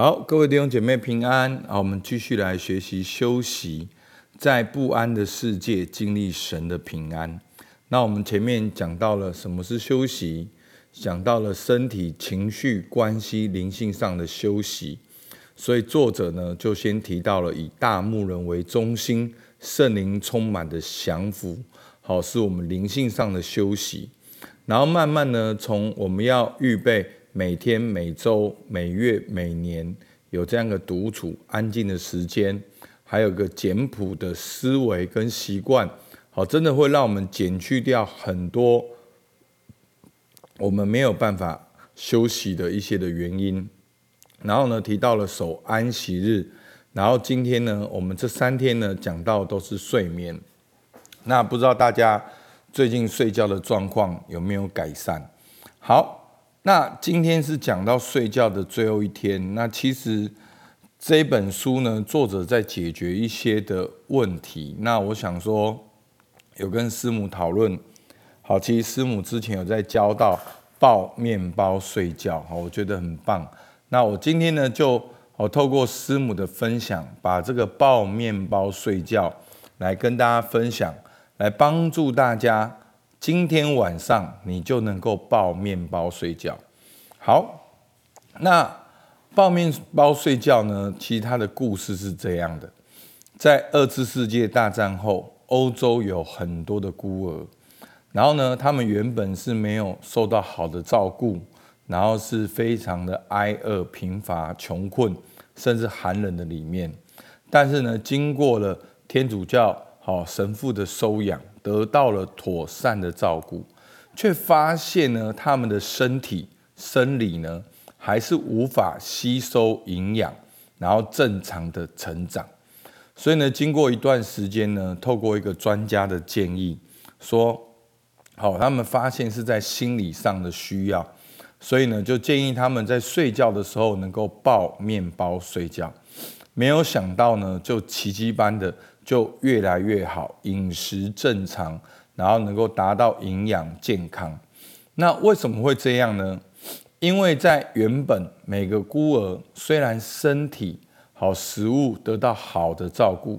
好，各位弟兄姐妹平安。好，我们继续来学习休息，在不安的世界经历神的平安。那我们前面讲到了什么是休息，讲到了身体、情绪、关系、灵性上的休息。所以作者呢，就先提到了以大牧人为中心，圣灵充满的降服，好，是我们灵性上的休息。然后慢慢呢，从我们要预备。每天、每周、每月、每年有这样的独处、安静的时间，还有个简朴的思维跟习惯，好，真的会让我们减去掉很多我们没有办法休息的一些的原因。然后呢，提到了守安息日，然后今天呢，我们这三天呢讲到都是睡眠。那不知道大家最近睡觉的状况有没有改善？好。那今天是讲到睡觉的最后一天。那其实这本书呢，作者在解决一些的问题。那我想说，有跟师母讨论。好，其实师母之前有在教到抱面包睡觉，好，我觉得很棒。那我今天呢，就我透过师母的分享，把这个抱面包睡觉来跟大家分享，来帮助大家。今天晚上你就能够抱面包睡觉。好，那抱面包睡觉呢？其实它的故事是这样的：在二次世界大战后，欧洲有很多的孤儿，然后呢，他们原本是没有受到好的照顾，然后是非常的挨饿、贫乏、穷困，甚至寒冷的里面。但是呢，经过了天主教好神父的收养。得到了妥善的照顾，却发现呢，他们的身体生理呢，还是无法吸收营养，然后正常的成长。所以呢，经过一段时间呢，透过一个专家的建议，说，好，他们发现是在心理上的需要，所以呢，就建议他们在睡觉的时候能够抱面包睡觉。没有想到呢，就奇迹般的。就越来越好，饮食正常，然后能够达到营养健康。那为什么会这样呢？因为在原本每个孤儿虽然身体好，食物得到好的照顾，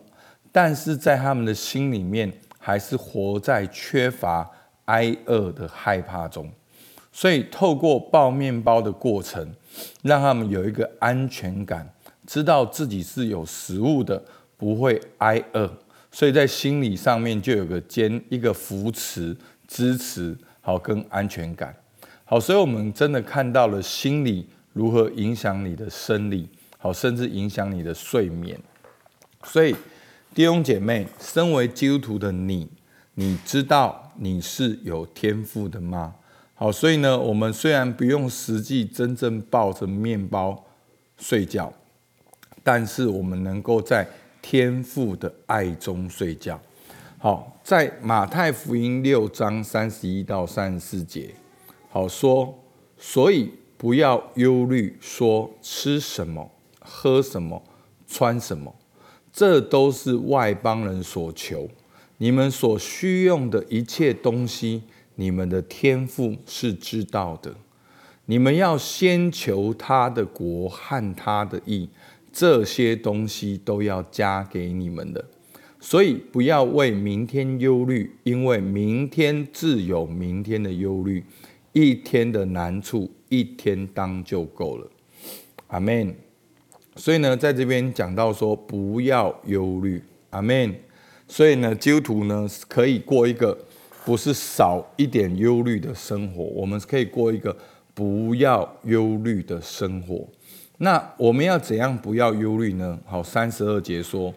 但是在他们的心里面还是活在缺乏、挨饿的害怕中。所以透过抱面包的过程，让他们有一个安全感，知道自己是有食物的。不会挨饿，所以在心理上面就有个坚一个扶持、支持，好跟安全感。好，所以我们真的看到了心理如何影响你的生理，好，甚至影响你的睡眠。所以弟兄姐妹，身为基督徒的你，你知道你是有天赋的吗？好，所以呢，我们虽然不用实际真正抱着面包睡觉，但是我们能够在天父的爱中睡觉。好，在马太福音六章三十一到三十四节，好说，所以不要忧虑，说吃什么、喝什么、穿什么，这都是外邦人所求。你们所需用的一切东西，你们的天父是知道的。你们要先求他的国和他的义。这些东西都要加给你们的，所以不要为明天忧虑，因为明天自有明天的忧虑，一天的难处一天当就够了。阿门。所以呢，在这边讲到说不要忧虑，阿门。所以呢，基督徒呢可以过一个不是少一点忧虑的生活，我们可以过一个不要忧虑的生活。那我们要怎样不要忧虑呢？好，三十二节说，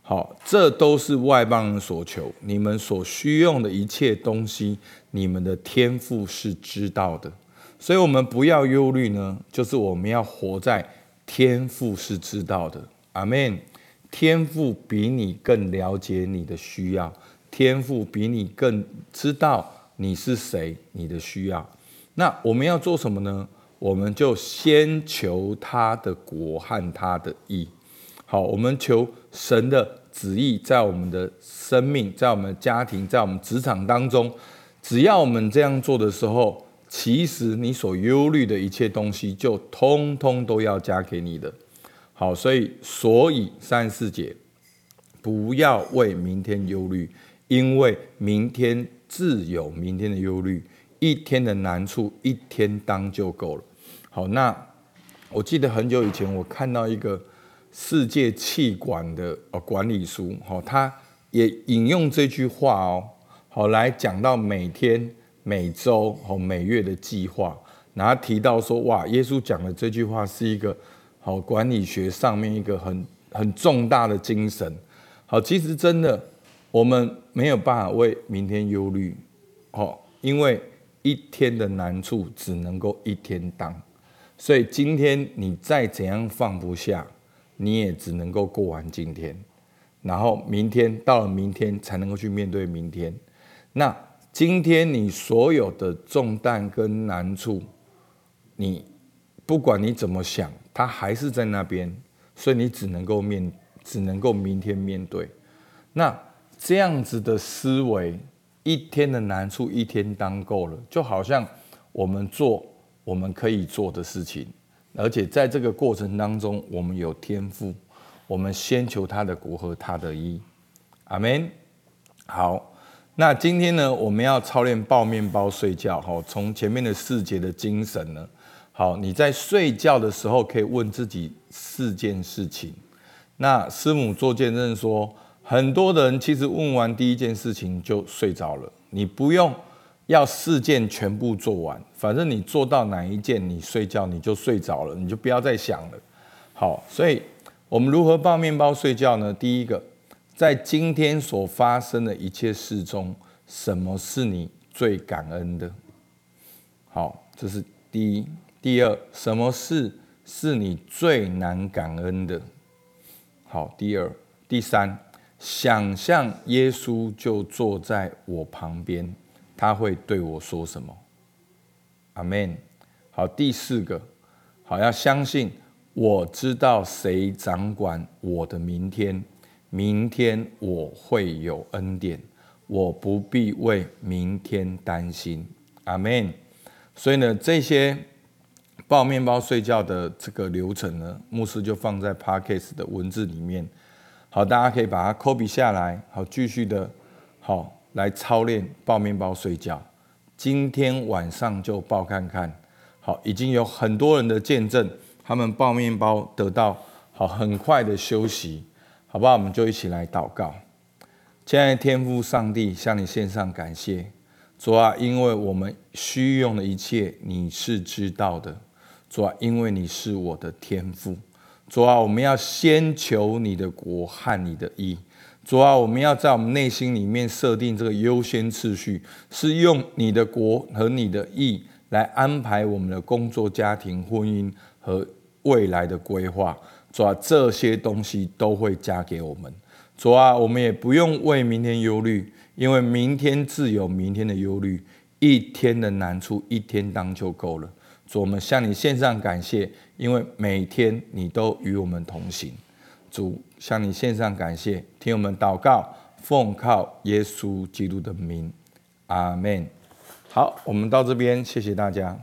好，这都是外邦人所求，你们所需用的一切东西，你们的天赋是知道的，所以我们不要忧虑呢，就是我们要活在天赋是知道的，阿门。天赋比你更了解你的需要，天赋比你更知道你是谁，你的需要。那我们要做什么呢？我们就先求他的国和他的义。好，我们求神的旨意在我们的生命、在我们的家庭、在我们职场当中。只要我们这样做的时候，其实你所忧虑的一切东西，就通通都要加给你的。好，所以所以三四节，不要为明天忧虑，因为明天自有明天的忧虑。一天的难处，一天当就够了。好，那我记得很久以前，我看到一个世界气管的呃管理书，好，他也引用这句话哦，好来讲到每天、每周和每月的计划，然后提到说，哇，耶稣讲的这句话是一个好管理学上面一个很很重大的精神。好，其实真的我们没有办法为明天忧虑，哦，因为。一天的难处只能够一天当，所以今天你再怎样放不下，你也只能够过完今天，然后明天到了明天才能够去面对明天。那今天你所有的重担跟难处，你不管你怎么想，它还是在那边，所以你只能够面，只能够明天面对。那这样子的思维。一天的难处，一天当够了，就好像我们做我们可以做的事情，而且在这个过程当中，我们有天赋，我们先求他的国和他的义，阿门。好，那今天呢，我们要操练抱面包睡觉。哈，从前面的四节的精神呢，好，你在睡觉的时候可以问自己四件事情。那师母做见证说。很多人其实问完第一件事情就睡着了，你不用要四件全部做完，反正你做到哪一件，你睡觉你就睡着了，你就不要再想了。好，所以我们如何抱面包睡觉呢？第一个，在今天所发生的一切事中，什么是你最感恩的？好，这是第一。第二，什么事是你最难感恩的？好，第二、第三。想象耶稣就坐在我旁边，他会对我说什么？阿门。好，第四个，好要相信，我知道谁掌管我的明天，明天我会有恩典，我不必为明天担心。阿门。所以呢，这些抱面包睡觉的这个流程呢，牧师就放在 Parkes 的文字里面。好，大家可以把它 copy 下来，好，继续的，好来操练抱面包睡觉。今天晚上就抱看看，好，已经有很多人的见证，他们抱面包得到好很快的休息，好不好？我们就一起来祷告。亲爱的天父上帝，向你献上感谢，主啊，因为我们需用的一切你是知道的，主啊，因为你是我的天赋。主啊，我们要先求你的国和你的意。主啊，我们要在我们内心里面设定这个优先次序，是用你的国和你的义来安排我们的工作、家庭、婚姻和未来的规划。主啊，这些东西都会加给我们。主啊，我们也不用为明天忧虑，因为明天自有明天的忧虑。一天的难处，一天当就够了。主，我们向你献上感谢。因为每天你都与我们同行，主向你献上感谢，听我们祷告，奉靠耶稣基督的名，阿门。好，我们到这边，谢谢大家。